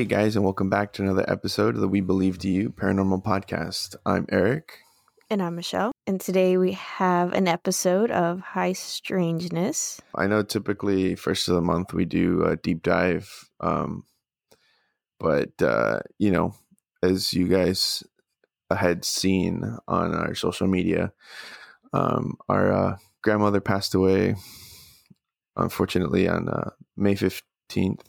Hey guys, and welcome back to another episode of the We Believe to You Paranormal Podcast. I'm Eric. And I'm Michelle. And today we have an episode of High Strangeness. I know typically first of the month we do a deep dive, um, but uh, you know, as you guys had seen on our social media, um, our uh, grandmother passed away, unfortunately, on uh, May fifteenth,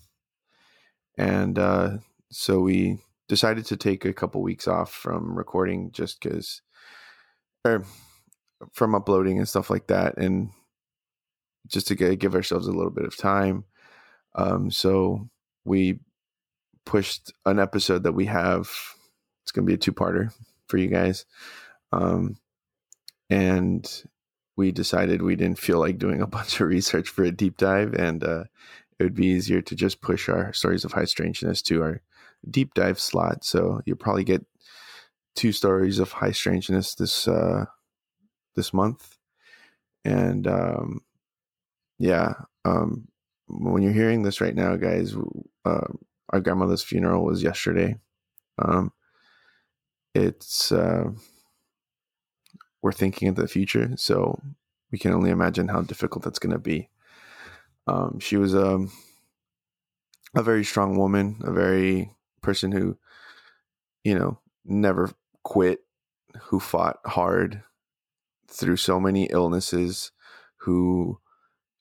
and uh, so we decided to take a couple weeks off from recording just because or from uploading and stuff like that and just to get, give ourselves a little bit of time. Um, so we pushed an episode that we have it's going to be a two-parter for you guys um, and we decided we didn't feel like doing a bunch of research for a deep dive and uh, it would be easier to just push our stories of high strangeness to our deep dive slot so you'll probably get two stories of high strangeness this uh, this month, and um, yeah, um, when you're hearing this right now, guys, uh, our grandmother's funeral was yesterday. Um, it's uh, we're thinking of the future, so we can only imagine how difficult that's going to be. Um, she was a um, a very strong woman, a very person who, you know, never quit, who fought hard through so many illnesses, who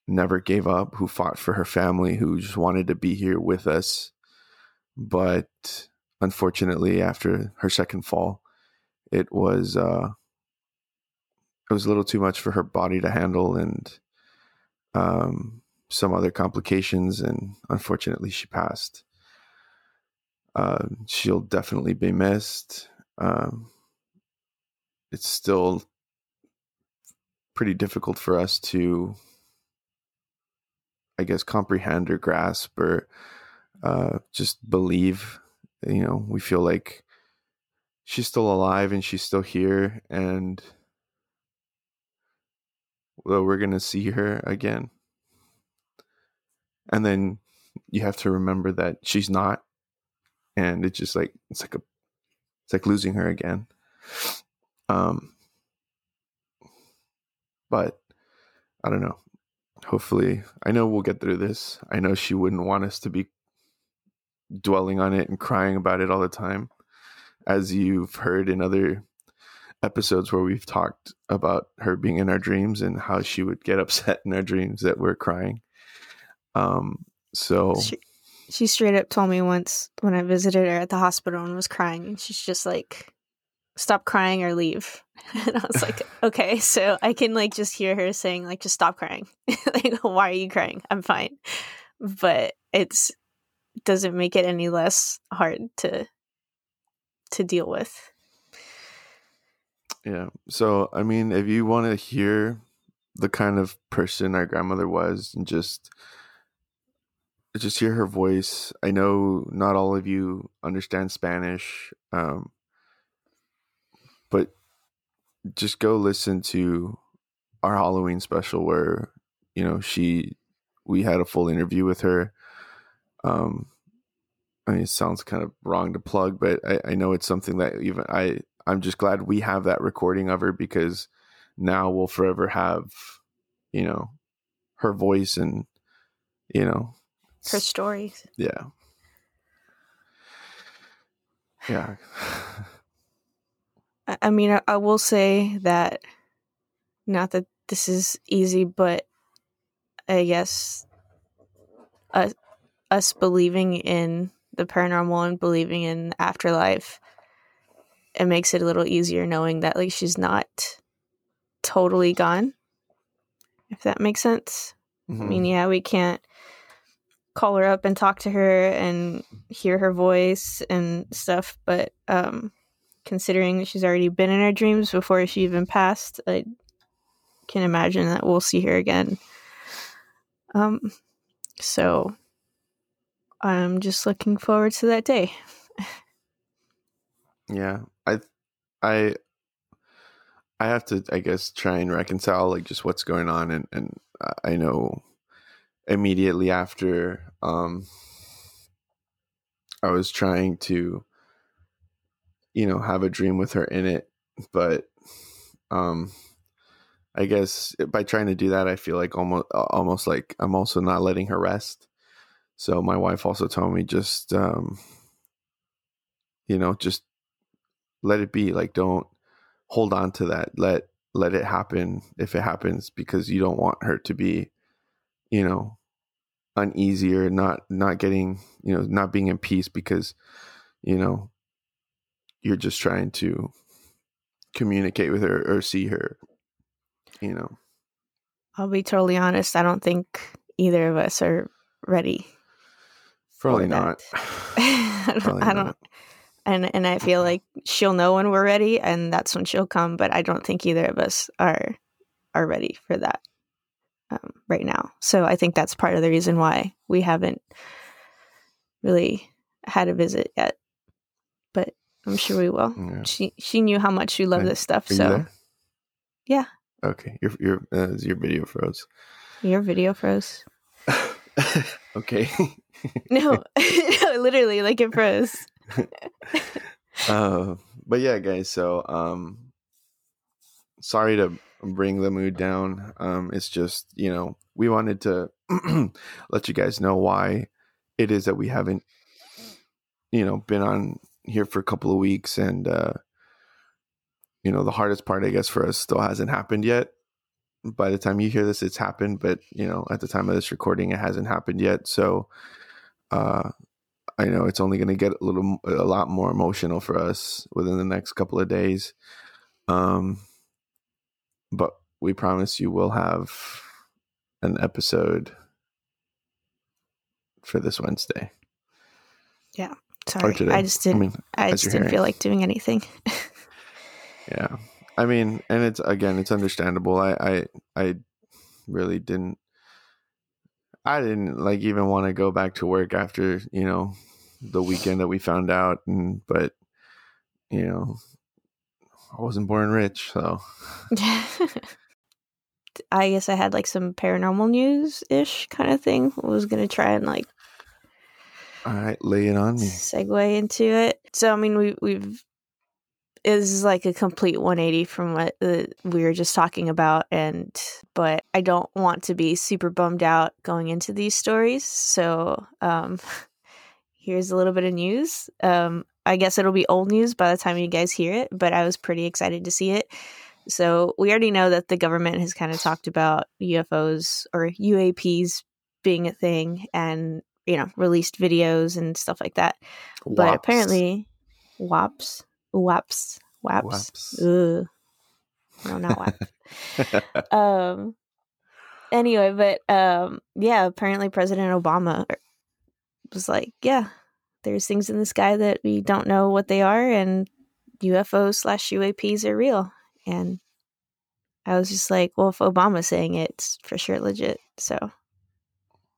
never gave up, who fought for her family, who just wanted to be here with us. But unfortunately, after her second fall, it was uh, it was a little too much for her body to handle, and um, some other complications, and unfortunately, she passed. Uh, she'll definitely be missed um, it's still pretty difficult for us to, I guess, comprehend or grasp or uh, just believe. You know, we feel like she's still alive and she's still here, and well, we're gonna see her again. And then you have to remember that she's not, and it's just like it's like a it's like losing her again. Um, but I don't know. Hopefully, I know we'll get through this. I know she wouldn't want us to be dwelling on it and crying about it all the time, as you've heard in other episodes where we've talked about her being in our dreams and how she would get upset in our dreams that we're crying. Um, so she, she straight up told me once when I visited her at the hospital and was crying, and she's just like, "Stop crying or leave." And I was like, "Okay." So I can like just hear her saying like, "Just stop crying." like, why are you crying? I'm fine, but it's doesn't make it any less hard to to deal with. Yeah. So I mean, if you want to hear the kind of person our grandmother was, and just just hear her voice. I know not all of you understand Spanish, um, but just go listen to our Halloween special where you know she we had a full interview with her. Um, I mean, it sounds kind of wrong to plug, but I, I know it's something that even I I'm just glad we have that recording of her because now we'll forever have you know her voice and you know her stories. Yeah. Yeah. I mean, I, I will say that not that this is easy, but I guess us, us believing in the paranormal and believing in afterlife, it makes it a little easier knowing that like she's not totally gone. If that makes sense. Mm-hmm. I mean, yeah, we can't call her up and talk to her and hear her voice and stuff. But um, considering she's already been in our dreams before she even passed, I can imagine that we'll see her again. Um, so I'm just looking forward to that day. yeah, I, I, I have to, I guess, try and reconcile like just what's going on, and and I know immediately after um, I was trying to, you know, have a dream with her in it, but um, I guess by trying to do that, I feel like almost almost like I'm also not letting her rest. So my wife also told me just, um, you know, just let it be. Like don't hold on to that. Let let it happen if it happens because you don't want her to be, you know, uneasy or not not getting you know not being in peace because you know you're just trying to communicate with her or see her you know I'll be totally honest. I don't think either of us are ready. probably not I don't, Probably I don't not. and and I feel like she'll know when we're ready, and that's when she'll come. But I don't think either of us are are ready for that um, right now. So I think that's part of the reason why we haven't really had a visit yet. But I'm sure we will. Yeah. She she knew how much you love this stuff, so? Yeah. Okay. Your your uh, your video froze. your video froze. okay. No, no, literally, like it froze. uh, but yeah, guys. So um, sorry to bring the mood down. Um, it's just you know we wanted to let you guys know why it is that we haven't you know been on here for a couple of weeks and uh you know the hardest part i guess for us still hasn't happened yet. By the time you hear this it's happened but you know at the time of this recording it hasn't happened yet. So uh i know it's only going to get a little a lot more emotional for us within the next couple of days. Um but we promise you we'll have an episode for this wednesday Yeah. Sorry. I just didn't. mean I, just didn't hearing. feel like doing anything. Yeah. I mean, and it's again, it's understandable. I I I really didn't I didn't like even want to go back to work after, you know, the weekend that we found out and but you know, I wasn't born rich, so I guess I had like some paranormal news ish kind of thing. I was gonna try and like all right, lay it on me. segue into it. So I mean, we we've this is like a complete 180 from what uh, we were just talking about, and but I don't want to be super bummed out going into these stories. So um, here's a little bit of news. Um, I guess it'll be old news by the time you guys hear it, but I was pretty excited to see it. So we already know that the government has kind of talked about UFOs or UAPs being a thing, and you know released videos and stuff like that. But apparently, WAPs, WAPs, WAPs. Wops. No, not WAP. um. Anyway, but um, yeah. Apparently, President Obama was like, "Yeah, there's things in the sky that we don't know what they are, and UFOs slash UAPs are real." And I was just like, "Well, if Obama's saying it, it's for sure legit." So,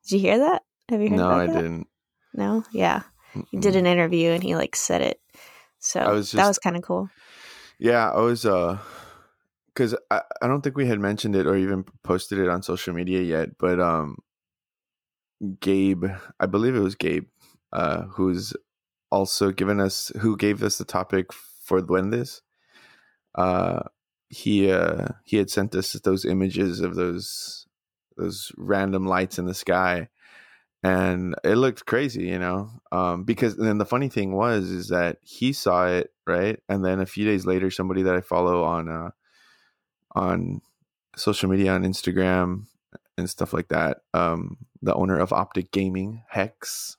did you hear that? Have you heard no, I that? didn't. No, yeah, he did an interview and he like said it. So was that was kind of cool. Yeah, I was uh cuz I, I don't think we had mentioned it or even posted it on social media yet, but um Gabe, I believe it was Gabe, uh who's also given us who gave us the topic for Duendes. Uh he uh he had sent us those images of those those random lights in the sky and it looked crazy you know um because then the funny thing was is that he saw it right and then a few days later somebody that i follow on uh on social media on instagram and stuff like that um the owner of optic gaming hex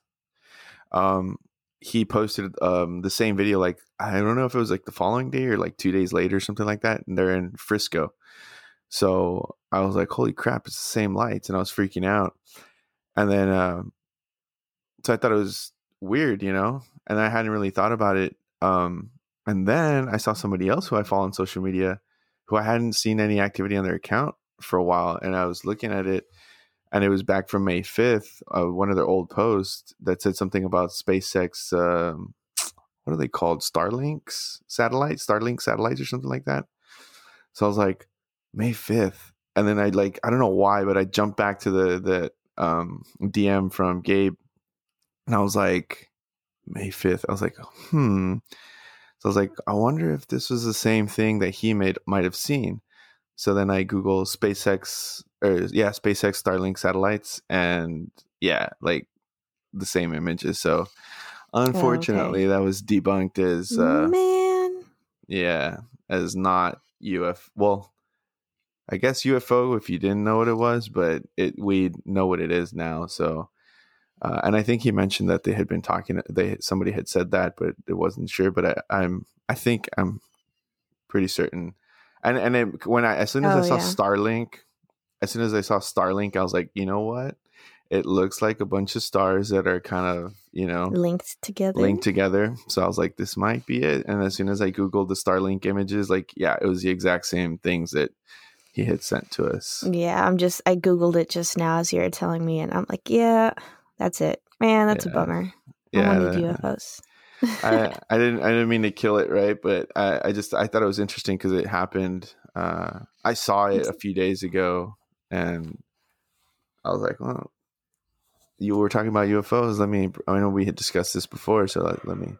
um he posted um the same video like i don't know if it was like the following day or like two days later or something like that and they're in frisco. So i was like holy crap it's the same lights and i was freaking out. And then um so i thought it was weird you know and i hadn't really thought about it. Um and then i saw somebody else who i follow on social media who i hadn't seen any activity on their account for a while and i was looking at it and it was back from may 5th uh, one of their old posts that said something about spacex um, what are they called starlinks satellites starlink satellites or something like that so i was like may 5th and then i like i don't know why but i jumped back to the the um, DM from Gabe, and I was like, May 5th. I was like, hmm. So I was like, I wonder if this was the same thing that he made might have seen. So then I Google SpaceX or yeah, SpaceX Starlink satellites and yeah, like the same images. So unfortunately that was debunked as uh Man. yeah, as not UFO. Well, I guess UFO if you didn't know what it was, but it we know what it is now. So uh, and I think he mentioned that they had been talking. They somebody had said that, but it wasn't sure. But I, I'm I think I'm pretty certain. And and it, when I as soon as Oh, I saw yeah. Starlink, as soon as I saw Starlink, I was like, you know what? It looks like a bunch of stars that are kind of you know Linked together. linked together. So I was like, this might be it. And as soon as I googled the Starlink images, like yeah, it was the exact same things that he had sent to us. Yeah, I'm just I googled it just now as you were telling me, and I'm like, yeah, that's it. Man, that's Yeah. a bummer. I Yeah, wanted that- UFOs. I, I didn't I didn't mean to kill it right, but I, I just I thought it was interesting because it happened. Uh, I saw it a few days ago, and I was like, "Well, you were talking about UFOs. Let me. I know we had discussed this before, so let, let me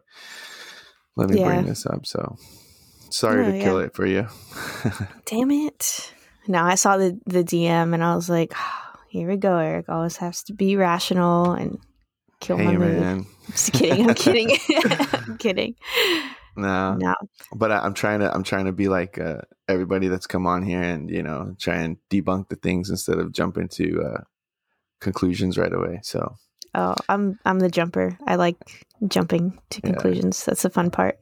let me Yeah. bring this up." So sorry No, to kill it for you. Damn it. No, I saw the the DM and I was like, here we go, Eric. Always has to be rational and kill my hey mood. man, I'm just kidding. I'm kidding. I'm kidding. no, No. but I, I'm trying to I'm trying to be like uh, everybody that's come on here and you know try and debunk the things instead of jump into uh, conclusions right away. So Oh, I'm I'm the jumper. I like jumping to Yeah. conclusions. That's the fun part.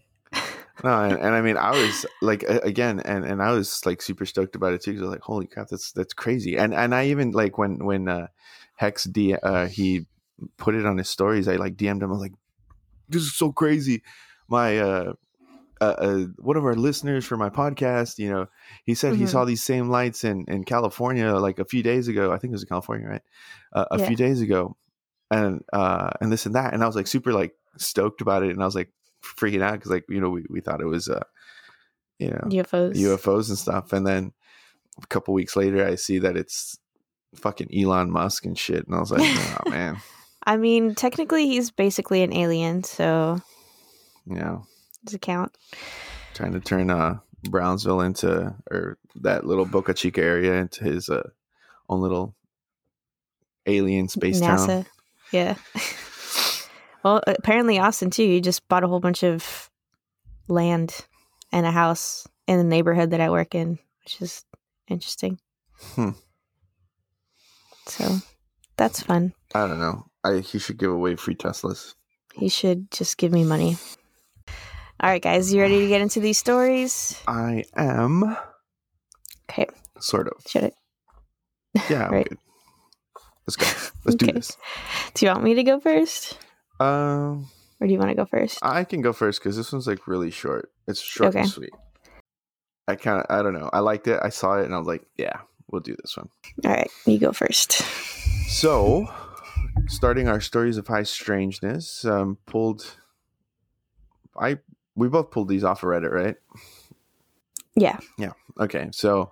no, and, and I mean I was like again, and and I was like super stoked about it too because I was like, holy crap, that's that's crazy. And and I even like when when uh, Hex D uh, he put it on his stories, I like DM'd him. I was like, this is so crazy. My uh, uh, uh, one of our listeners for my podcast, you know, he said he Mhm. saw these same lights in in California like a few days ago. I think it was in California, right? Uh, a Yeah. few days ago, and uh, and this and that, and I was like super like stoked about it, and I was like freaking out because like you know we we thought it was uh, you know UFOs. UFOs and stuff, and then a couple weeks later, I see that it's fucking Elon Musk and shit, and I was like, oh man, I mean, technically he's basically an alien, so yeah, does it count? trying to turn uh Brownsville into or that little Boca Chica area into his uh, own little alien space town. Yeah. well, apparently Austin too. You just bought a whole bunch of land and a house in the neighborhood that I work in, which is interesting. Hmm. So that's fun. I don't know. I he should give away free Teslas. He should just give me money. All right, guys, you ready to get into these stories? I am Okay, sort of. should it? Yeah, I'm Right. good. Let's go. Let's do this. Do you want me to go first, Um, or do you want to go first? I can go first because this one's like really short. It's short and sweet. I kind of I don't know. I liked it. I saw it and I was like, yeah, we'll do this one. All right, you go first. So, starting our stories of high strangeness, um, pulled. I we both pulled these off of Reddit, right? Yeah. Yeah. Okay, so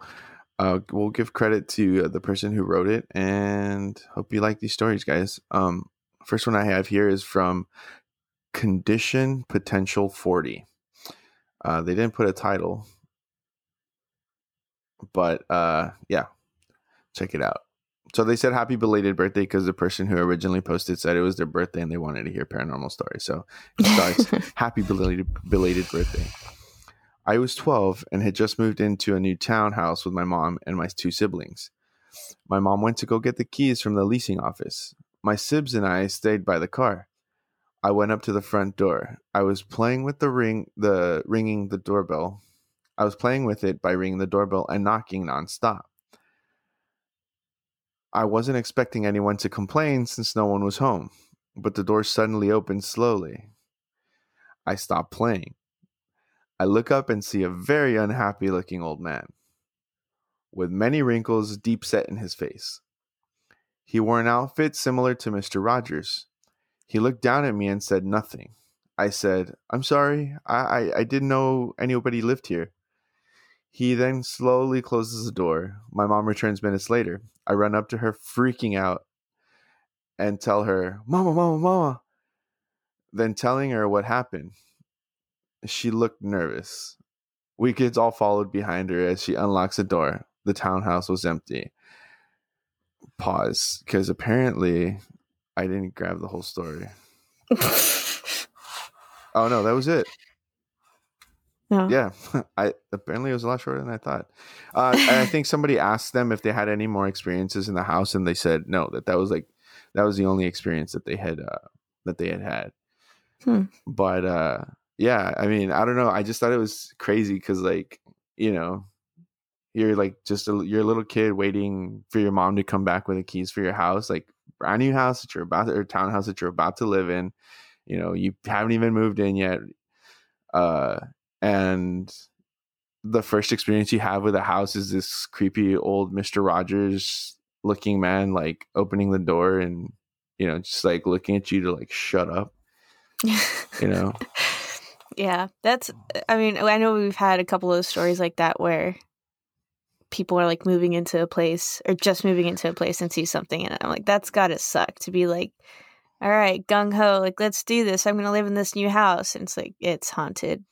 uh, we'll give credit to uh, the person who wrote it, and hope you like these stories, guys. Um, first one I have here is from Condition Potential Forty. Uh, they didn't put a title, but uh, yeah, check it out. So they said happy belated birthday because the person who originally posted said it was their birthday and they wanted to hear paranormal stories. So it starts happy belated belated birthday. I was 12 and had just moved into a new townhouse with my mom and my two siblings. My mom went to go get the keys from the leasing office. My sibs and I stayed by the car. I went up to the front door. I was playing with the ring the ringing the doorbell. I was playing with it by ringing the doorbell and knocking nonstop. I wasn't expecting anyone to complain since no one was home, but the door suddenly opened slowly. I stopped playing. I look up and see a very unhappy looking old man with many wrinkles deep set in his face. He wore an outfit similar to Mr. Rogers. He looked down at me and said nothing. I said, I'm sorry, I, I, I didn't know anybody lived here. He then slowly closes the door. My mom returns minutes later. I run up to her, freaking out, and tell her, Mama, Mama, Mama, then telling her what happened. She looked nervous. We kids all followed behind her as she unlocks the door. The townhouse was empty. Pause, because apparently I didn't grab the whole story. oh no, that was it. No. Yeah, I apparently it was a lot shorter than I thought. Uh, and I think somebody asked them if they had any more experiences in the house, and they said no. That that was like that was the only experience that they had uh, that they had had. Hmm. But uh, yeah, I mean, I don't know. I just thought it was crazy because, like, you know, you're like just a, you're a little kid waiting for your mom to come back with the keys for your house, like brand new house that you're about to, or townhouse that you're about to live in. You know, you haven't even moved in yet. Uh, and the first experience you have with a house is this creepy old Mr. Rogers looking man like opening the door and you know just like looking at you to like shut up you know yeah, that's. Uh, I mean, I know we've had a couple of stories like that where people are like moving into a place or just moving into a place and see something, and I'm like, that's gotta suck to be like, all right, gung ho, like let's do this. I'm gonna live in this new house, and it's like it's haunted.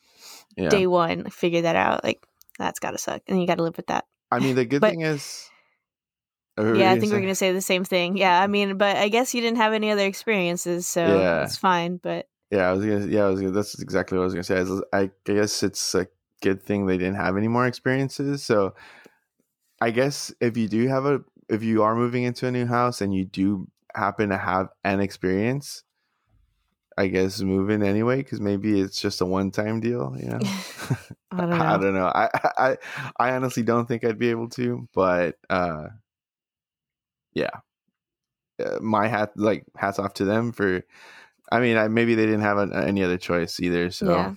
Yeah Day one, figure that out. Like that's gotta suck, and you gotta live with that. i mean the good But- thing is yeah, I think we're gonna say the same thing. Yeah, I mean, but I guess you didn't have any other experiences, so Yeah. it's fine. But Yeah, I was gonna. Yeah, I was. Gonna, that's exactly what I was gonna say. I guess it's a good thing they didn't have any more experiences. So, I guess if you do have a, if you are moving into a new house and you do happen to have an experience, I guess move in anyway because maybe it's just a one-time deal. You know, I don't know. I don't know. I, I I honestly don't think I'd be able to, but uh, yeah, uh, my hat like hats off to them for. I mean, I, maybe they didn't have an, any other choice either. So Yeah.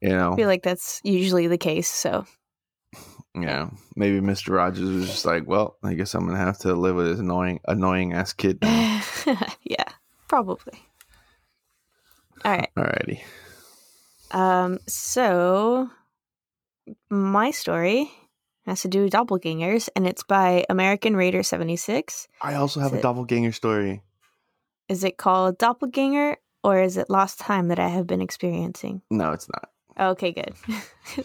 you know, I feel like that's usually the case. So yeah, maybe Mister Rogers was just like, well, I guess I'm gonna have to live with this annoying, annoying ass kid. Now. yeah, probably. All right. Alrighty, Um. So my story has to do with doppelgangers, and it's by American Raider seventy six. I also have Is a it- doppelganger story. Is it called doppelganger or is it lost time that I have been experiencing? No, it's not. Okay, good.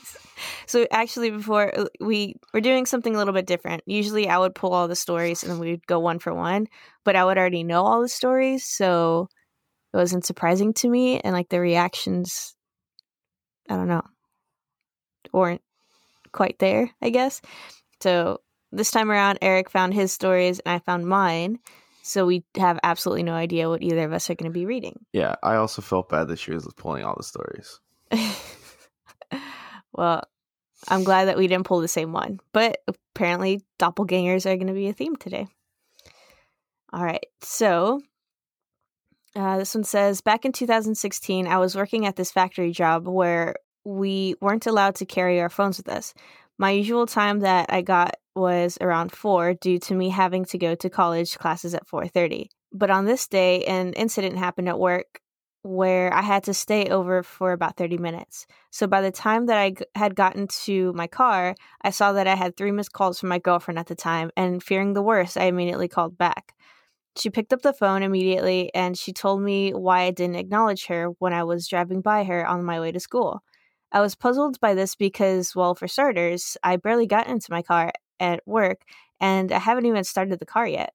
so actually, before uh, we we're doing something a little bit different. Usually, I would pull all the stories and then we'd go one for one. But I would already know all the stories, so it wasn't surprising to me. And like the reactions, I don't know, weren't quite there. I guess. So this time around, Eric found his stories and I found mine. So we have absolutely no idea what either of us are going to be reading. Yeah, I also felt bad that she was pulling all the stories. well, I'm glad that we didn't pull the same one, but apparently doppelgangers are going to be a theme today. All right, so uh, this one says Back in 2016, I was working at this factory job where we weren't allowed to carry our phones with us. My usual time that I got was around 4 due to me having to go to college classes at 4:30. But on this day, an incident happened at work where I had to stay over for about 30 minutes. So by the time that I g- had gotten to my car, I saw that I had three missed calls from my girlfriend at the time, and fearing the worst, I immediately called back. She picked up the phone immediately and she told me why I didn't acknowledge her when I was driving by her on my way to school. I was puzzled by this because, well, for starters, I barely got into my car at work and I haven't even started the car yet.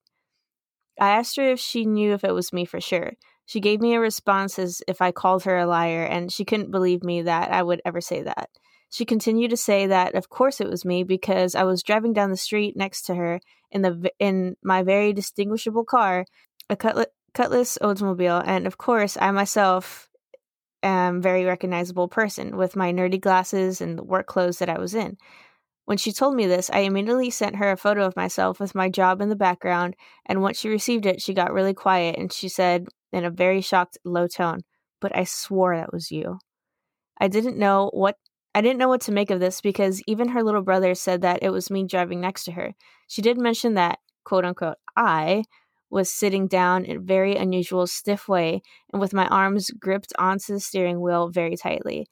I asked her if she knew if it was me for sure. She gave me a response as if I called her a liar, and she couldn't believe me that I would ever say that. She continued to say that of course it was me because I was driving down the street next to her in the in my very distinguishable car, a Cutlet, Cutlass Oldsmobile, and of course I myself am very recognizable person with my nerdy glasses and the work clothes that I was in. When she told me this, I immediately sent her a photo of myself with my job in the background, and once she received it, she got really quiet and she said in a very shocked, low tone, But I swore that was you. I didn't know what I didn't know what to make of this because even her little brother said that it was me driving next to her. She did mention that, quote unquote, I was sitting down in a very unusual stiff way and with my arms gripped onto the steering wheel very tightly.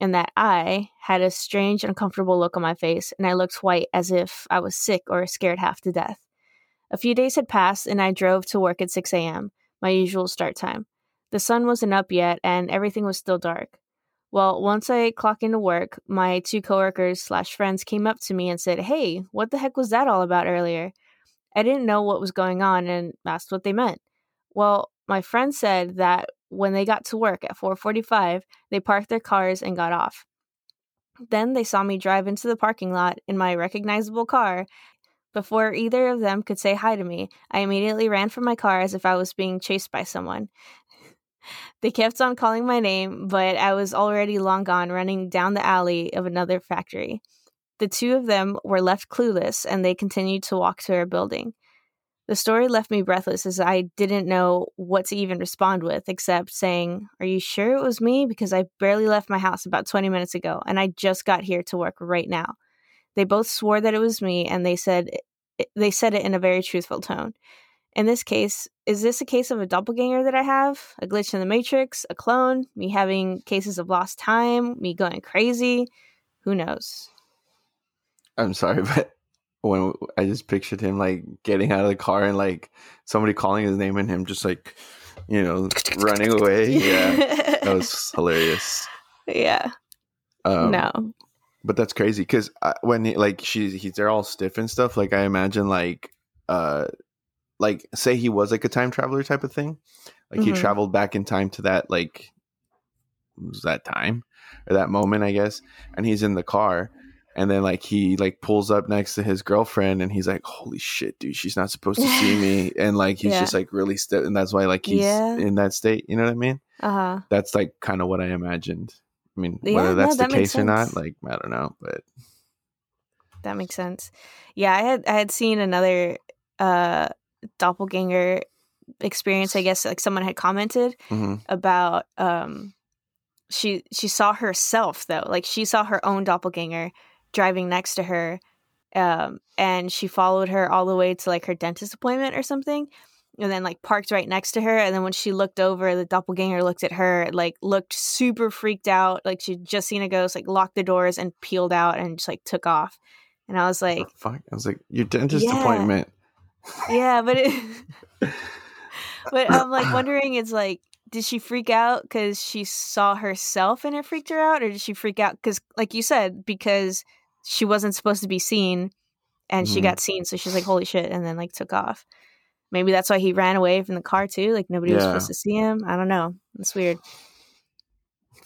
And that I had a strange, uncomfortable look on my face, and I looked white as if I was sick or scared half to death. A few days had passed, and I drove to work at 6 a.m., my usual start time. The sun wasn't up yet, and everything was still dark. Well, once I clocked into work, my two coworkers slash friends came up to me and said, "Hey, what the heck was that all about earlier?" I didn't know what was going on and asked what they meant. Well, my friend said that when they got to work at 4:45, they parked their cars and got off. Then they saw me drive into the parking lot in my recognizable car. Before either of them could say hi to me, I immediately ran from my car as if I was being chased by someone. They kept on calling my name, but I was already long gone running down the alley of another factory. The two of them were left clueless and they continued to walk to our building. The story left me breathless as I didn't know what to even respond with, except saying, Are you sure it was me? Because I barely left my house about 20 minutes ago and I just got here to work right now. They both swore that it was me and they said they said it in a very truthful tone. In this case, is this a case of a doppelganger that I have? A glitch in the matrix? A clone? Me having cases of lost time? Me going crazy? Who knows? I'm sorry, but when I just pictured him like getting out of the car and like somebody calling his name and him just like, you know, running away. Yeah, that was hilarious. Yeah. Um, no. but that's crazy because when he, like she's he's they're all stiff and stuff. Like I imagine like uh like say he was like a time traveler type of thing, like he Mhm. traveled back in time to that like was that time or that moment I guess, and he's in the car. And then like he like pulls up next to his girlfriend and he's like, Holy shit, dude, she's not supposed to see me. And like he's Yeah. just like really stiff and that's why like he's Yeah. in that state. You know what I mean? Uh huh. That's like kind of what I imagined. I mean, Yeah, whether no, that's that the makes case or not, like I don't know, but That makes sense. Yeah, I had I had seen another uh doppelganger experience, I guess like someone had commented mhm. about um she she saw herself though. Like she saw her own doppelganger driving next to her um and she followed her all the way to like her dentist appointment or something and then like parked right next to her and then when she looked over the doppelganger looked at her like looked super freaked out like she'd just seen a ghost like locked the doors and peeled out and just like took off and i was like Oh, fuck. I was like, your dentist Yeah. appointment. Yeah but it but i'm like wondering it's like did she freak out because she saw herself and it freaked her out or did she freak out because like you said because she wasn't supposed to be seen and she Mhm. got seen so she's like holy shit and then like took off. Maybe that's why he ran away from the car too like nobody was supposed to see him i don't know it's weird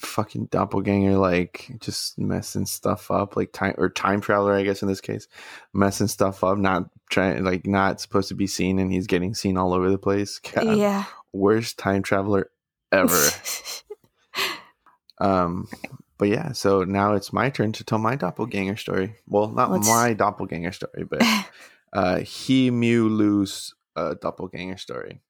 Fucking doppelganger, like just messing stuff up, like time or time traveler, I guess in this case, messing stuff up, not trying, like not supposed to be seen, and he's getting seen all over the place. God, yeah worst time traveler ever. um, but yeah, so now it's my turn to tell my doppelganger story. Well, not Let's- my doppelganger story, but uh, he Mew Lu's uh, doppelganger story.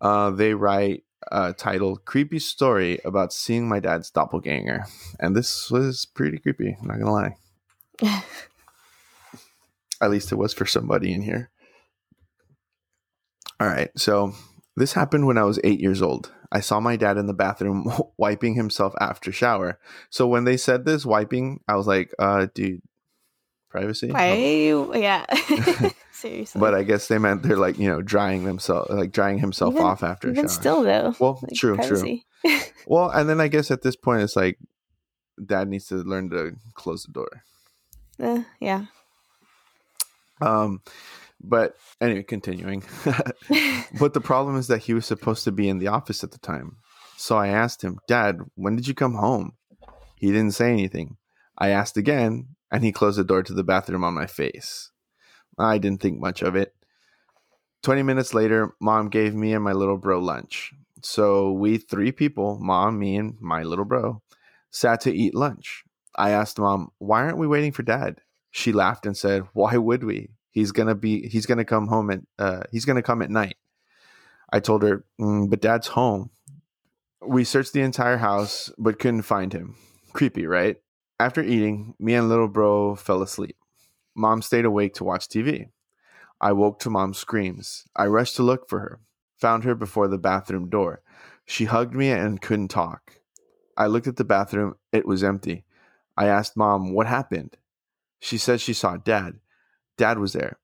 Uh, they write uh, titled "Creepy Story About Seeing My Dad's Doppelganger," and this was pretty creepy. I'm not gonna lie. At least it was for somebody in here. All right, so this happened when I was eight years old. I saw my dad in the bathroom wiping himself after shower. So when they said this wiping, I was like, "Uh, dude, privacy." Why? Yeah. Seriously. But I guess they meant they're like you know drying themselves, like drying himself Even- off after even shower. still though. well, like, true, true. Well, and then I guess at this point it's like dad needs to learn to close the door. Eh, yeah. Um, but anyway, continuing. but the problem is that he was supposed to be in the office at the time. So I asked him, Dad, when did you come home? He didn't say anything. I asked again, and he closed the door to the bathroom on my face. I didn't think much of it. 20 minutes later, mom gave me and my little bro lunch. So we three people, mom, me, and my little bro, sat to eat lunch. I asked mom, why aren't we waiting for dad? She laughed and said, why would we? He's gonna be, he's gonna come home at, uh, he's gonna come at night. I told her, "Mm, but dad's home. We searched the entire house, but couldn't find him. Creepy, right? After eating, me and little bro fell asleep. Mom stayed awake to watch TV. I woke to mom's screams. I rushed to look for her, found her before the bathroom door. She hugged me and couldn't talk. I looked at the bathroom, it was empty. I asked mom what happened. She said she saw dad. Dad was there.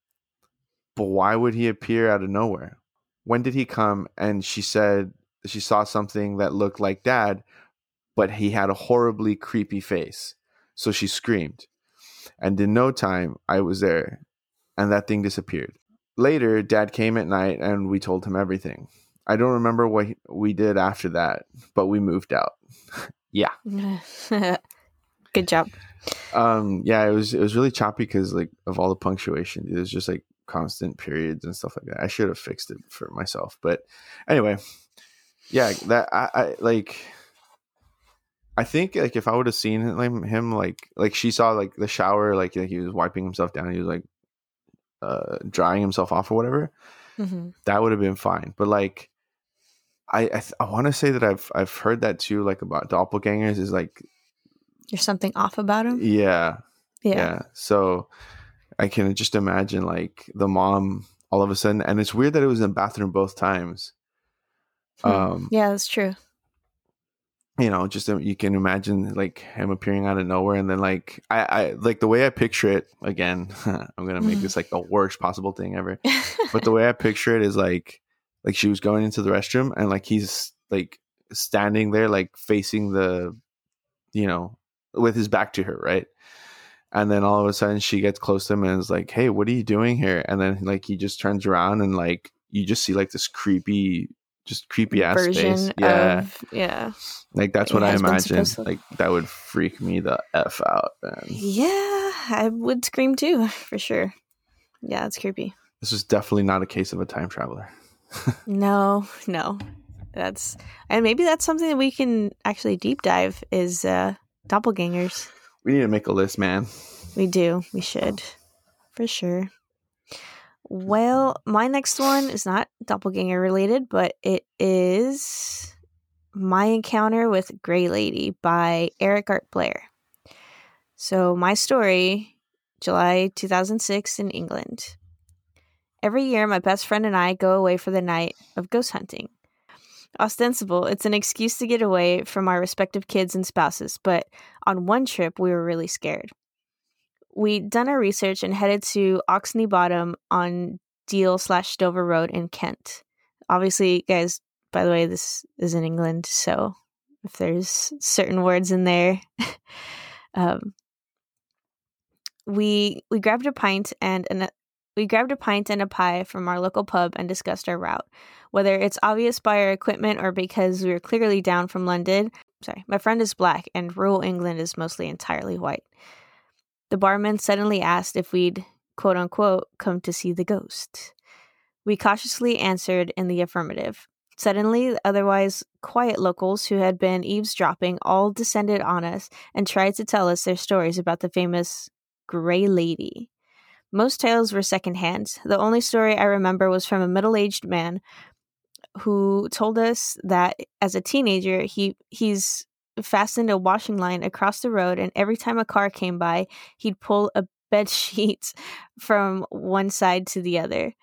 But why would he appear out of nowhere? When did he come? And she said she saw something that looked like dad, but he had a horribly creepy face. So she screamed. And in no time, I was there and that thing disappeared. Later, dad came at night and we told him everything. I don't remember what we did after that, but we moved out. yeah. Good job. Um yeah, it was it was really choppy cuz like of all the punctuation. It was just like constant periods and stuff like that. I should have fixed it for myself. But anyway, yeah, that I, I like I think like if I would have seen him, him like like she saw like the shower like, like he was wiping himself down, he was like uh drying himself off or whatever, hmm that would have been fine. But like I I, th- I want to say that I've I've heard that too like about doppelgangers is like There's something off about him. yeah Yeah. yeah. So I can just imagine like the mom all of a sudden and it's weird that it was in the bathroom both times. Hmm. Um Yeah, that's true. You know just um, you can imagine like him appearing out of nowhere and then like i i like the way i picture it again i'm gonna make this like the worst possible thing ever but the way i picture it is like like she was going into the restroom and like he's like standing there like facing the you know with his back to her right? And then all of a sudden she gets close to him and is like hey what are you doing here? And then like he just turns around and like you just see like this creepy just creepy ass face yeah of yeah. like that's what I imagine. Like that would freak me the f out. Man. Yeah, I would scream too, for sure. Yeah, it's creepy. This is definitely not a case of a time traveler. No, no. That's and maybe that's something that we can actually deep dive is uh doppelgangers. We need to make a list, man. We do. We should. For sure. Well, my next one is not doppelganger related, but it is My Encounter with Grey Lady by Eric Arthur Blair. So, my story, July 2006 in England. Every year, my best friend and I go away for the night of ghost hunting. Ostensible, it's an excuse to get away from our respective kids and spouses, but on one trip, we were really scared. We'd done our research and headed to Oxney Bottom on Deal slash Dover Road in Kent. Obviously, guys, by the way, this is in England, so if there's certain words in there, um, we we grabbed a pint and an, we grabbed a pint and a pie from our local pub and discussed our route. Whether it's obvious by our equipment or because we were clearly down from London, sorry, my friend is black and rural England is mostly entirely white. The barman suddenly asked if we'd, quote unquote, come to see the ghost. We cautiously answered in the affirmative. Suddenly, the otherwise quiet locals who had been eavesdropping all descended on us and tried to tell us their stories about the famous Grey Lady. Most tales were secondhand. The only story I remember was from a middle aged man who told us that as a teenager he he's fastened a washing line across the road and every time a car came by he'd pull a bed sheet from one side to the other.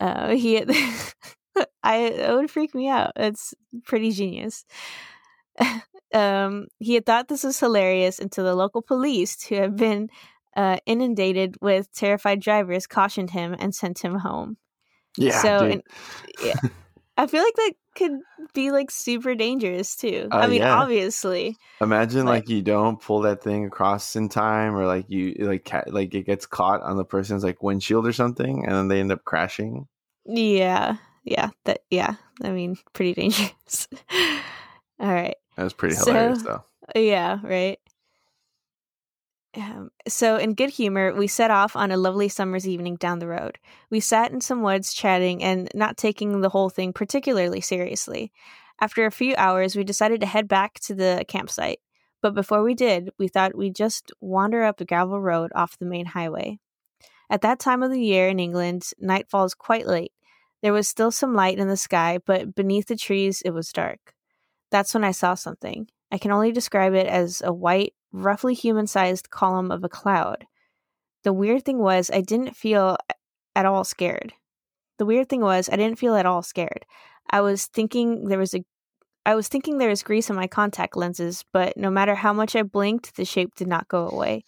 Uh he had, i it would freak me out. It's pretty genius. Um he had thought this was hilarious until the local police who had been uh, inundated with terrified drivers cautioned him and sent him home. Yeah. so in- yeah, I feel like that could be like super dangerous too. Uh, I mean, yeah. obviously, Imagine like- like you don't pull that thing across in time, or like you like like it gets caught on the person's like windshield or something, and then they end up crashing. yeah, yeah, that yeah. I mean, pretty dangerous. All right, That was pretty So- hilarious, though. yeah, right. Um, so, in good humor, we set off on a lovely summer's evening down the road. We sat in some woods chatting and not taking the whole thing particularly seriously. After a few hours, we decided to head back to the campsite. But before we did, we thought we'd just wander up the gravel road off the main highway. At that time of the year in England, night falls quite late. There was still some light in the sky, but beneath the trees, it was dark. That's when I saw something. I can only describe it as a white, roughly human sized column of a cloud. The weird thing was, I didn't feel at all scared. The weird thing was, I didn't feel at all scared. I was thinking there was a I was thinking there was grease in my contact lenses, but no matter how much I blinked, the shape did not go away.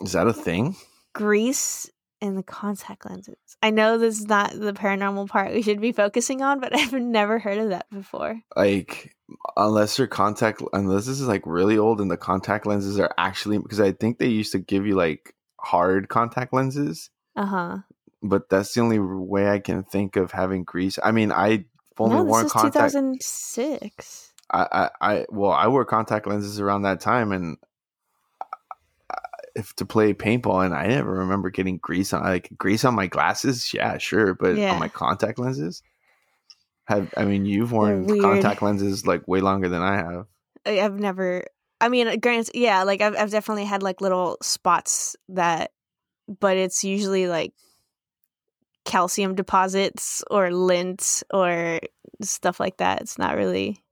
Is that a thing? Grease in the contact lenses. I know this is not the paranormal part we should be focusing on, but I've never heard of that before. Like unless your contact unless this is like really old and the contact lenses are actually because I think they used to give you like hard contact lenses, Uh huh. but that's the only way I can think of having grease. I mean, I only No, worn contact 2006. I, I, I, well, I wore contact lenses around that time, and if to play paintball, and I never remember getting grease on like grease on my glasses. Yeah, sure, but Yeah. on my contact lenses, have I mean you've worn contact lenses like way longer than I have. I've never. I mean, granted, yeah, like I've I've definitely had like little spots that, but it's usually like calcium deposits or lint or stuff like that. It's not really.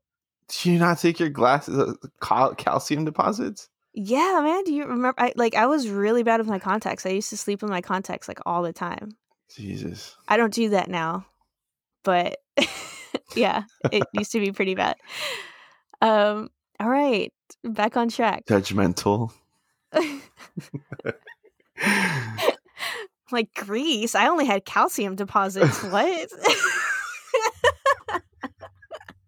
Do you not take your glasses uh, cal- calcium deposits? Yeah, man. Do you remember? I like I was really bad with my contacts. I used to sleep with my contacts like all the time. Jesus, I don't do that now, but yeah, it used to be pretty bad. Um. All right, back on track. judgmental. like grease. I only had calcium deposits. what?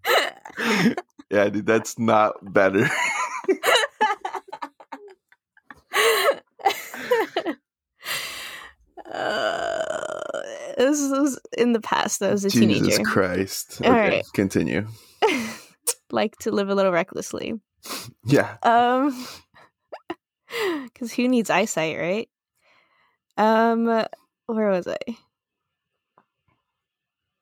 yeah, dude, that's not better. Uh, this was in the past. I was a Jesus teenager. Jesus Christ. All okay, right. continue. like to live a little recklessly. Yeah. Um, because who needs eyesight, right? Um, where was I?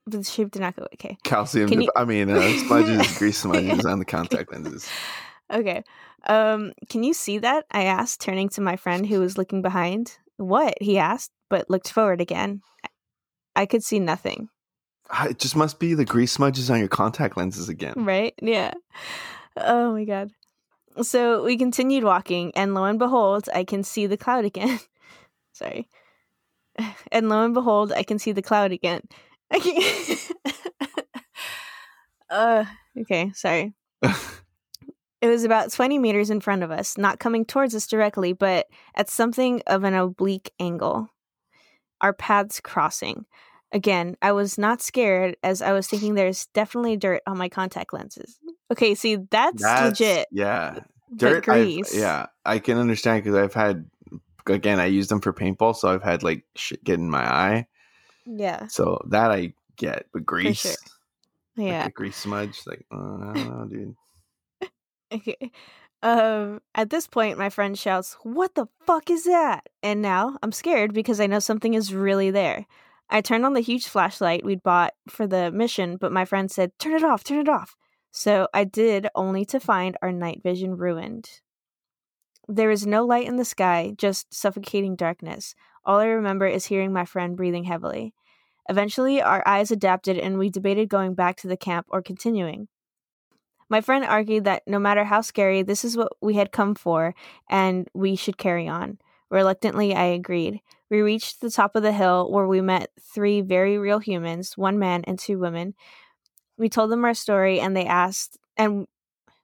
The shape did not go okay. calcium. You- I mean, uh, smudges, grease smudges on the contact lenses. Okay. Um, can you see that? I asked, turning to my friend who was looking behind. What? He asked, but looked forward again. I could see nothing. Ah, It just must be the grease smudges on your contact lenses again. Right? Yeah. Oh my god. So we continued walking, and lo and behold, I can see the cloud again. Sorry. And lo and behold, I can see the cloud again. I can- uh, okay, sorry. It was about 20 meters in front of us, not coming towards us directly, but at something of an oblique angle. Our paths crossing. Again, I was not scared as I was thinking there's definitely dirt on my contact lenses. Okay, see, that's, legit. Yeah. Dirt. I've- grease. yeah. I can understand because I've had, again, I use them for paintball. So I've had like shit get in my eye. Yeah. So that I get. But grease. sure. Yeah. a grease smudge. Like, uh, I don't know, dude. Okay. Um, at this point, my friend shouts, What the fuck is that? And now I'm scared because I know something is really there. I turned on the huge flashlight we'd bought for the mission, but my friend said, Turn it off, turn it off. So I did, only to find our night vision ruined. There is no light in the sky, just suffocating darkness. All I remember is hearing my friend breathing heavily. Eventually, our eyes adapted and we debated going back to the camp or continuing. My friend argued that no matter how scary, this is what we had come for and we should carry on. Reluctantly, I agreed. We reached the top of the hill where we met three very real humans, one man and two women. We told them our story and they asked and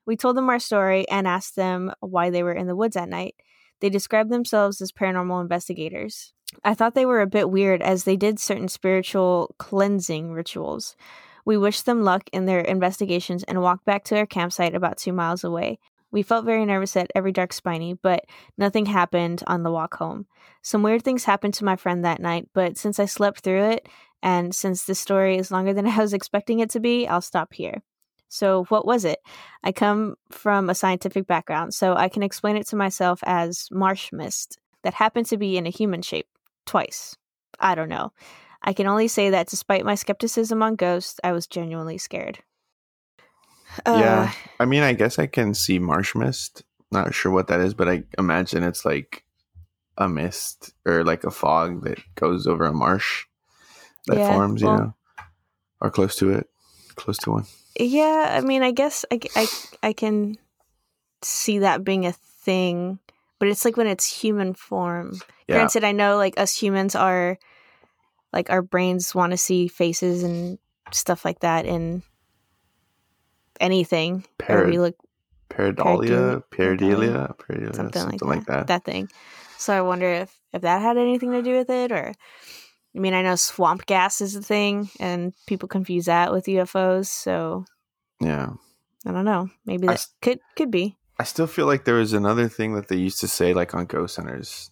we told them our story and asked them why they were in the woods at night. They described themselves as paranormal investigators. I thought they were a bit weird as they did certain spiritual cleansing rituals. We wished them luck in their investigations and walked back to our campsite about two miles away. We felt very nervous at every dark spiny, but nothing happened on the walk home. Some weird things happened to my friend that night, but since I slept through it, and since this story is longer than I was expecting it to be, I'll stop here. So, what was it? I come from a scientific background, so I can explain it to myself as marsh mist that happened to be in a human shape twice. I don't know. I can only say that despite my skepticism on ghosts, I was genuinely scared. Uh, Yeah. I mean, I guess I can see marsh mist. Not sure what that is, but I imagine it's like a mist or like a fog that goes over a marsh that Yeah, forms, you well- know, or close to it, close to one. Yeah, I mean, I guess I, I, I can see that being a thing, but it's like when it's human form. Yeah. Granted, I know like us humans are like our brains want to see faces and stuff like that in anything. Parad- we look Pareidolia, Pareidolia, pareidolia, something, something, like, like that. that. That thing. So I wonder if if that had anything to do with it, or I mean, I know swamp gas is a thing, and people confuse that with UFOs. So Yeah. I don't know. Maybe I that s- could could be. I still feel like there was another thing that they used to say, like on Ghost Hunters.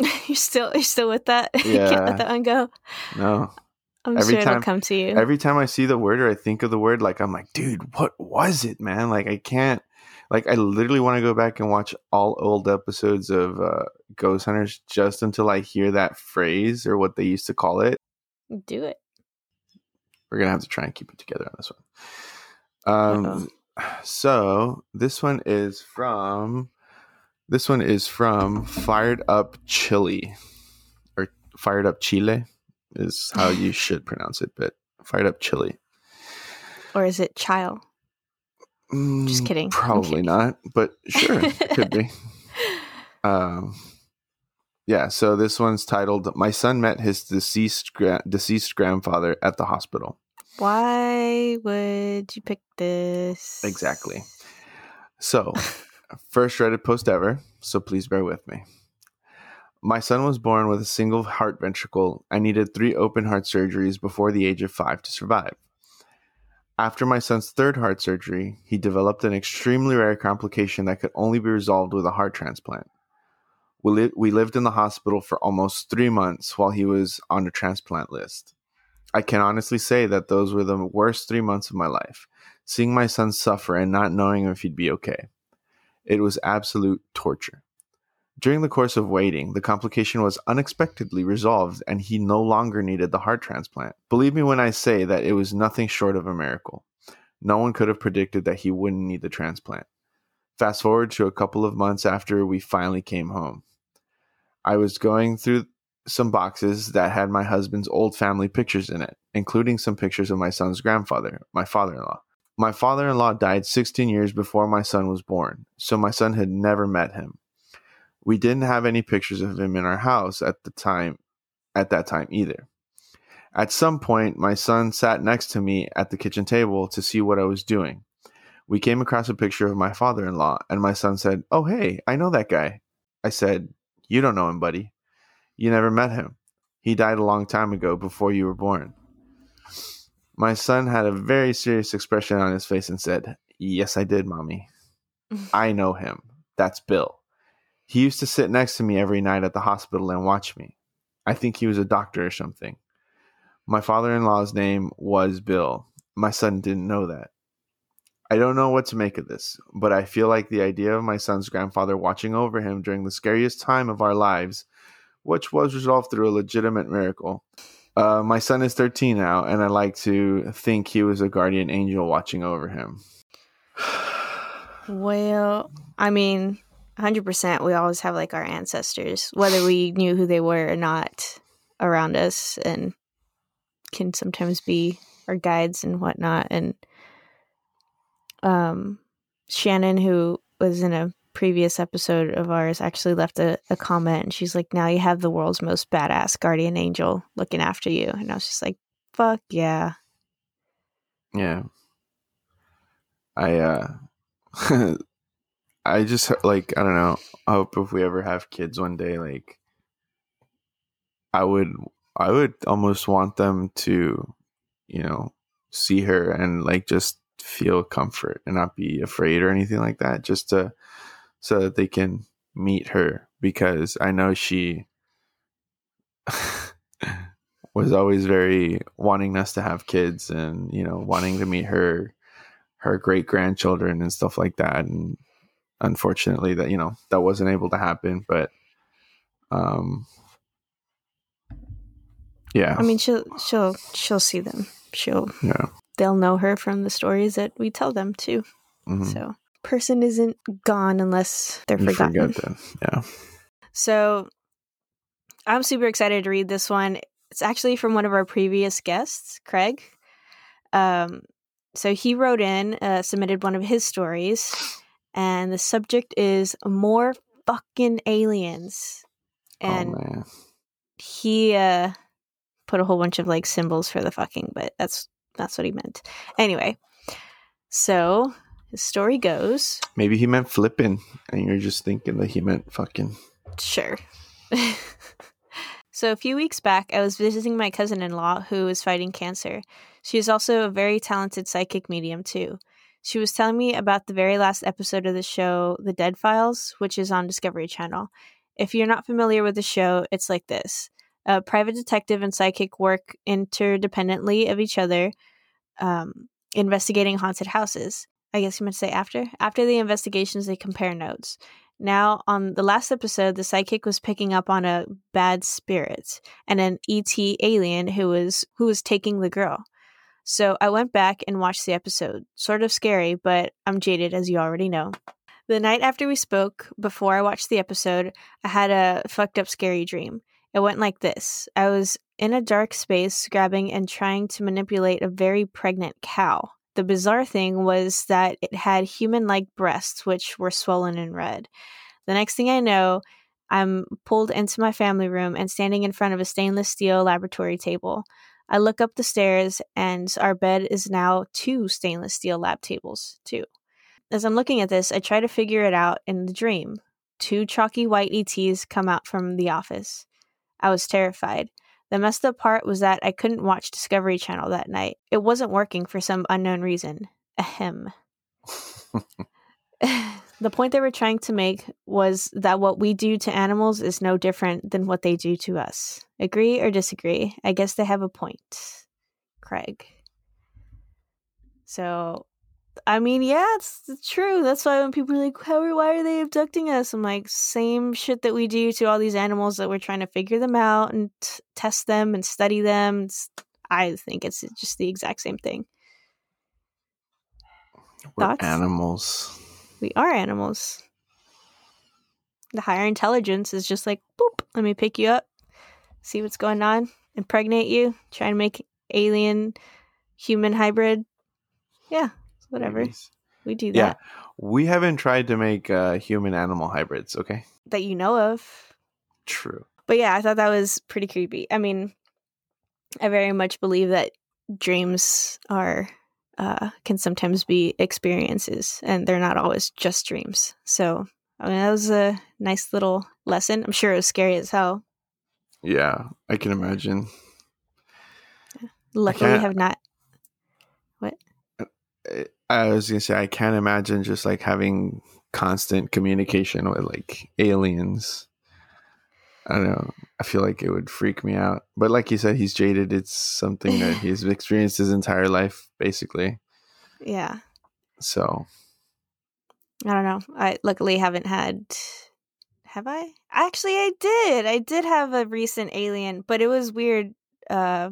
you're still you're still with that. you can't let that one go. No. I'm Every sure time- it'll come to you. Every time I see the word or I think of the word, like I'm like, dude, what was it, man? Like I can't. Like I literally want to go back and watch all old episodes of uh, Ghost Hunters just until I hear that phrase or what they used to call it. do it. We're gonna have to try and keep it together on this one. Um, so this one is from this one is from Fired Up Chili or Fired Up Chile is how you should pronounce it, but Fired Up Chili. Or is it child? Just Mm, kidding. Probably kidding. not, but sure, it could be. Um, yeah. So this one's titled "My son met his deceased gra- deceased grandfather at the hospital." Why would you pick this? Exactly. So, first Reddit post ever. So please bear with me. My son was born with a single heart ventricle and needed three open heart surgeries before the age of five to survive. After my son's third heart surgery, he developed an extremely rare complication that could only be resolved with a heart transplant. We, li- we lived in the hospital for almost three months while he was on the transplant list. I can honestly say that those were the worst three months of my life, seeing my son suffer and not knowing if he'd be okay. It was absolute torture. During the course of waiting, the complication was unexpectedly resolved and he no longer needed the heart transplant. Believe me when I say that it was nothing short of a miracle. No one could have predicted that he wouldn't need the transplant. Fast forward to a couple of months after we finally came home. I was going through some boxes that had my husband's old family pictures in it, including some pictures of my son's grandfather, my father in law. My father in law died 16 years before my son was born, so my son had never met him. We didn't have any pictures of him in our house at the time at that time either. At some point, my son sat next to me at the kitchen table to see what I was doing. We came across a picture of my father in law, and my son said, Oh, hey, I know that guy. I said, You don't know him, buddy. You never met him. He died a long time ago before you were born. My son had a very serious expression on his face and said, Yes, I did, mommy. I know him. That's Bill. He used to sit next to me every night at the hospital and watch me. I think he was a doctor or something. My father in law's name was Bill. My son didn't know that. I don't know what to make of this, but I feel like the idea of my son's grandfather watching over him during the scariest time of our lives, which was resolved through a legitimate miracle. Uh, my son is 13 now, and I like to think he was a guardian angel watching over him. Well, I mean, 100% we always have like our ancestors, whether we knew who they were or not, around us and can sometimes be our guides and whatnot. And um, Shannon, who was in a previous episode of ours, actually left a, a comment and she's like, Now you have the world's most badass guardian angel looking after you. And I was just like, Fuck yeah. Yeah. I uh I just like I don't know. I hope if we ever have kids one day like I would I would almost want them to you know see her and like just feel comfort and not be afraid or anything like that just to so that they can meet her because I know she was always very wanting us to have kids and you know wanting to meet her her great grandchildren and stuff like that and unfortunately that you know that wasn't able to happen but um yeah I mean she'll she'll she'll see them. She'll yeah they'll know her from the stories that we tell them too. mhm. So person isn't gone unless they're You forgotten. forget yeah So I'm super excited to read this one. It's actually from one of our previous guests, Craig. Um, so he wrote in, uh, submitted one of his stories, and the subject is more fucking aliens. And oh he uh, put a whole bunch of like symbols for the fucking, but that's that's what he meant. Anyway, so the story goes. maybe he meant flipping and you're just thinking that he meant fucking Sure. so, a few weeks back, I was visiting my cousin in law who is fighting cancer. She is also a very talented psychic medium, too. She was telling me about the very last episode of the show, The Dead Files, which is on Discovery Channel. If you're not familiar with the show, it's like this a private detective and psychic work interdependently of each other, um, investigating haunted houses. I guess you might say after. After the investigations, they compare notes. Now, on the last episode, the psychic was picking up on a bad spirit and an ET alien who was who was taking the girl. So I went back and watched the episode. Sort of scary, but I'm jaded as you already know. The night after we spoke, before I watched the episode, I had a fucked up scary dream. It went like this. I was in a dark space grabbing and trying to manipulate a very pregnant cow. The bizarre thing was that it had human like breasts, which were swollen and red. The next thing I know, I'm pulled into my family room and standing in front of a stainless steel laboratory table. I look up the stairs, and our bed is now two stainless steel lab tables, too. As I'm looking at this, I try to figure it out in the dream. Two chalky white ETs come out from the office. I was terrified. The messed up part was that I couldn't watch Discovery Channel that night. It wasn't working for some unknown reason. Ahem. the point they were trying to make was that what we do to animals is no different than what they do to us. Agree or disagree? I guess they have a point. Craig. So I mean, yeah, it's, it's true. That's why when people are like, How, why are they abducting us? I'm like, same shit that we do to all these animals that we're trying to figure them out and t- test them and study them. It's, I think it's just the exact same thing. We're Thoughts? animals. We are animals. The higher intelligence is just like, boop, let me pick you up, see what's going on, impregnate you, try and make alien human hybrid. Yeah, whatever. Babies. We do that. Yeah. We haven't tried to make uh, human animal hybrids, okay? That you know of. True. But yeah, I thought that was pretty creepy. I mean, I very much believe that dreams are uh, can sometimes be experiences, and they're not always just dreams. So, I mean, that was a nice little lesson. I'm sure it was scary as hell. Yeah, I can imagine. Luckily, we have not. I- I was gonna say I can't imagine just like having constant communication with like aliens. I don't know. I feel like it would freak me out. But like you said, he's jaded. It's something that he's experienced his entire life, basically. Yeah, So I don't know. I luckily haven't had. Have I? Actually, I did. I did have a recent alien, but it was weird. Uh,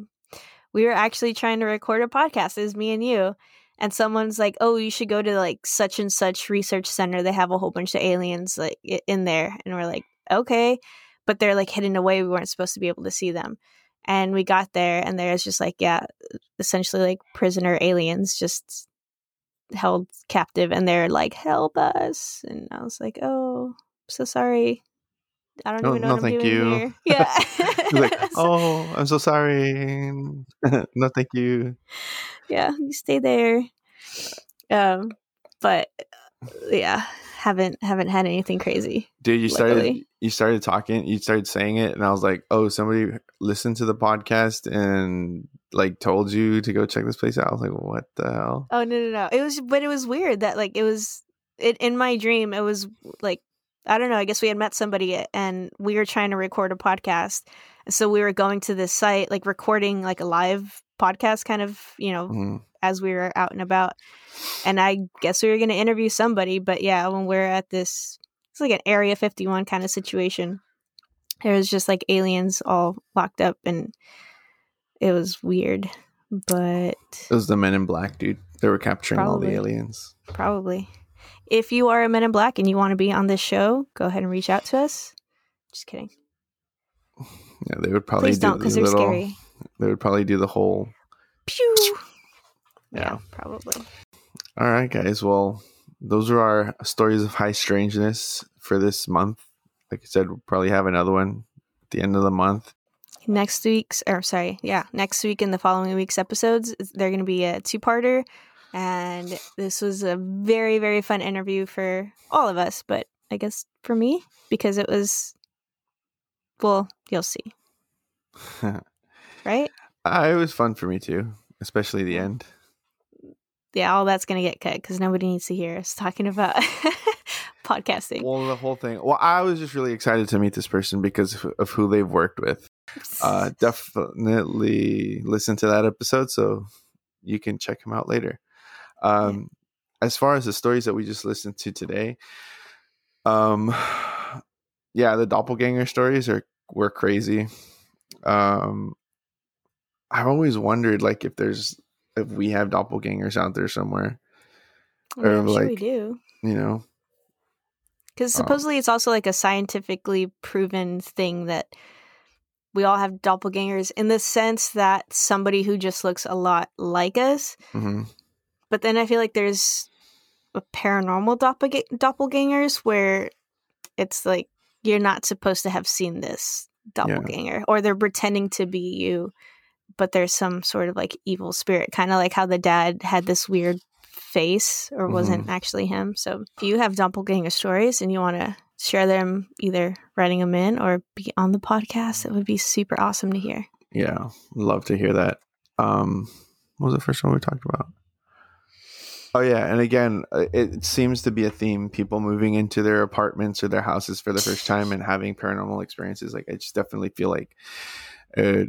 we were actually trying to record a podcast. It was me and you, and someone's like, "Oh, you should go to like such and such research center. They have a whole bunch of aliens like in there." And we're like, "Okay," but they're like hidden away. We weren't supposed to be able to see them. And we got there, and there's just like, yeah, essentially like prisoner aliens, just held captive and they're like help us and i was like oh so sorry i don't No- even know no, what i'm thank doing you. here yeah like, "Oh, I'm so sorry. no, thank you." yeah you stay there um but uh, yeah haven't haven't had anything crazy Dude, you started you started talking, you started saying it, and I was like, "Oh, somebody listened to the podcast and like told you to go check this place out." I was like, "What the hell?" oh no no no it was but it was weird that like it was it in my dream it was like i don't know i guess we had met somebody and we were trying to record a podcast so we were going to this site like recording like a live podcast kind of you know Mm. as we were out and about. And I guess we were going to interview somebody, but yeah, when we're at this, it's like an Area 51 kind of situation. There was just like aliens all locked up, and it was weird, but It was the Men in Black, dude. They were capturing all the aliens. probably. If you are a Men in Black and you want to be on this show, go ahead and reach out to us. Just kidding. Yeah, they would probably Please do don't, because the they're little- scary. They would probably do the whole. Pew! Yeah. yeah, probably. All right, guys. Well, those are our stories of high strangeness for this month. Like I said, we'll probably have another one at the end of the month. next week's or sorry yeah next week and the following week's episodes they're going to be a two-parter and this was a very very fun interview for all of us but i guess for me because it was Well, you'll see. right? Uh, it was fun for me too, especially the end. Yeah, all that's gonna get cut because nobody needs to hear us talking about podcasting. Well, the whole thing. Well, I was just really excited to meet this person because of, of who they've worked with. Uh, definitely listen to that episode so you can check him out later. Um, yeah. As far as the stories that we just listened to today, um, yeah, the doppelganger stories are were crazy. Um, I've always wondered, like, if there's if we have doppelgangers out there somewhere, or yeah, like sure we do, you know, because um supposedly um, it's also like a scientifically proven thing that we all have doppelgangers in the sense that somebody who just looks a lot like us. Mm-hmm. But then I feel like there's a paranormal doppelgangers where it's like you're not supposed to have seen this doppelganger yeah. or they're pretending to be you but there's some sort of like evil spirit kind of like how the dad had this weird face or wasn't mm-hmm. actually him. So if you have doppelganger stories and you want to share them either writing them in or be on the podcast? It would be super awesome to hear. Yeah love to hear that. Um what was the first one we talked about Oh yeah, and again, uh, it seems to be a theme: people moving into their apartments or their houses for the first time and having paranormal experiences. Like, I just definitely feel like uh,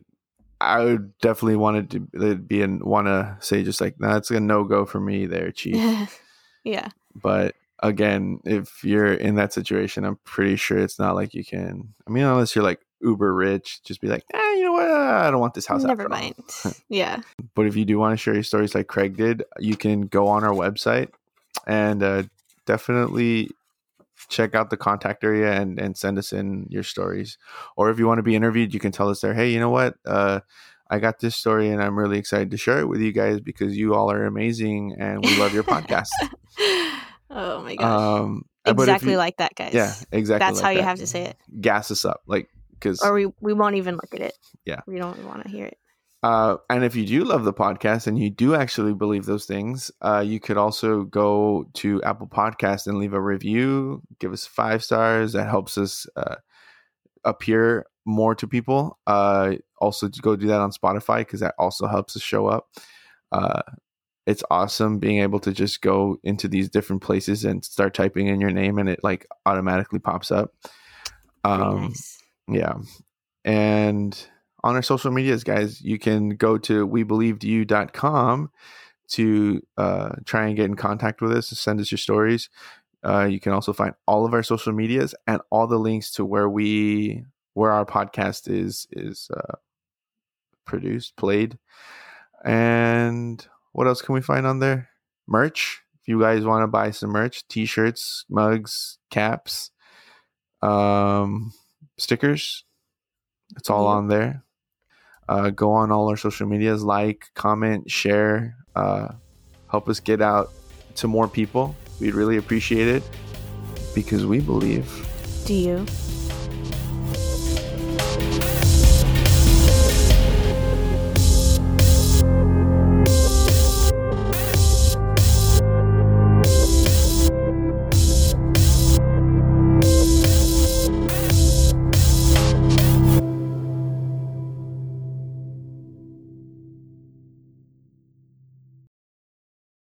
I would definitely wanted to be and want to say just like, that's a no go for me, there, chief. yeah. But again, if you're in that situation, I'm pretty sure it's not like you can. I mean, unless you're like uber rich, just be like, eh, you know what? I don't want this house. Never mind. yeah. But if you do want to share your stories like Craig did, you can go on our website and uh, definitely check out the contact area and, and send us in your stories. Or if you want to be interviewed, you can tell us there, hey, you know what? Uh, I got this story and I'm really excited to share it with you guys because you all are amazing and we love your podcast. oh my gosh. Um, exactly you, like that, guys. Yeah, exactly. That's like how you have to say it. Gas us up. Like, because or we we won't even look at it. Yeah, we don't want to hear it. Uh, and if you do love the podcast and you do actually believe those things, uh, you could also go to Apple Podcast and leave a review. Give us five stars. That helps us uh, appear more to people. Uh, also, go do that on Spotify because that also helps us show up. Uh, it's awesome being able to just go into these different places and start typing in your name and it like automatically pops up. Um, nice yeah. And on our social medias, guys, you can go to webelievedyou.com to uh, try and get in contact with us, send us your stories. Uh, you can also find all of our social medias and all the links to where we where our podcast is is uh, produced, played. And what else can we find on there? Merch. If you guys want to buy some merch, t-shirts, mugs, caps, um, stickers. It's all on there. Uh, go on all our social medias, like, comment, share, uh, help us get out to more people. We'd really appreciate it because we believe. Do you?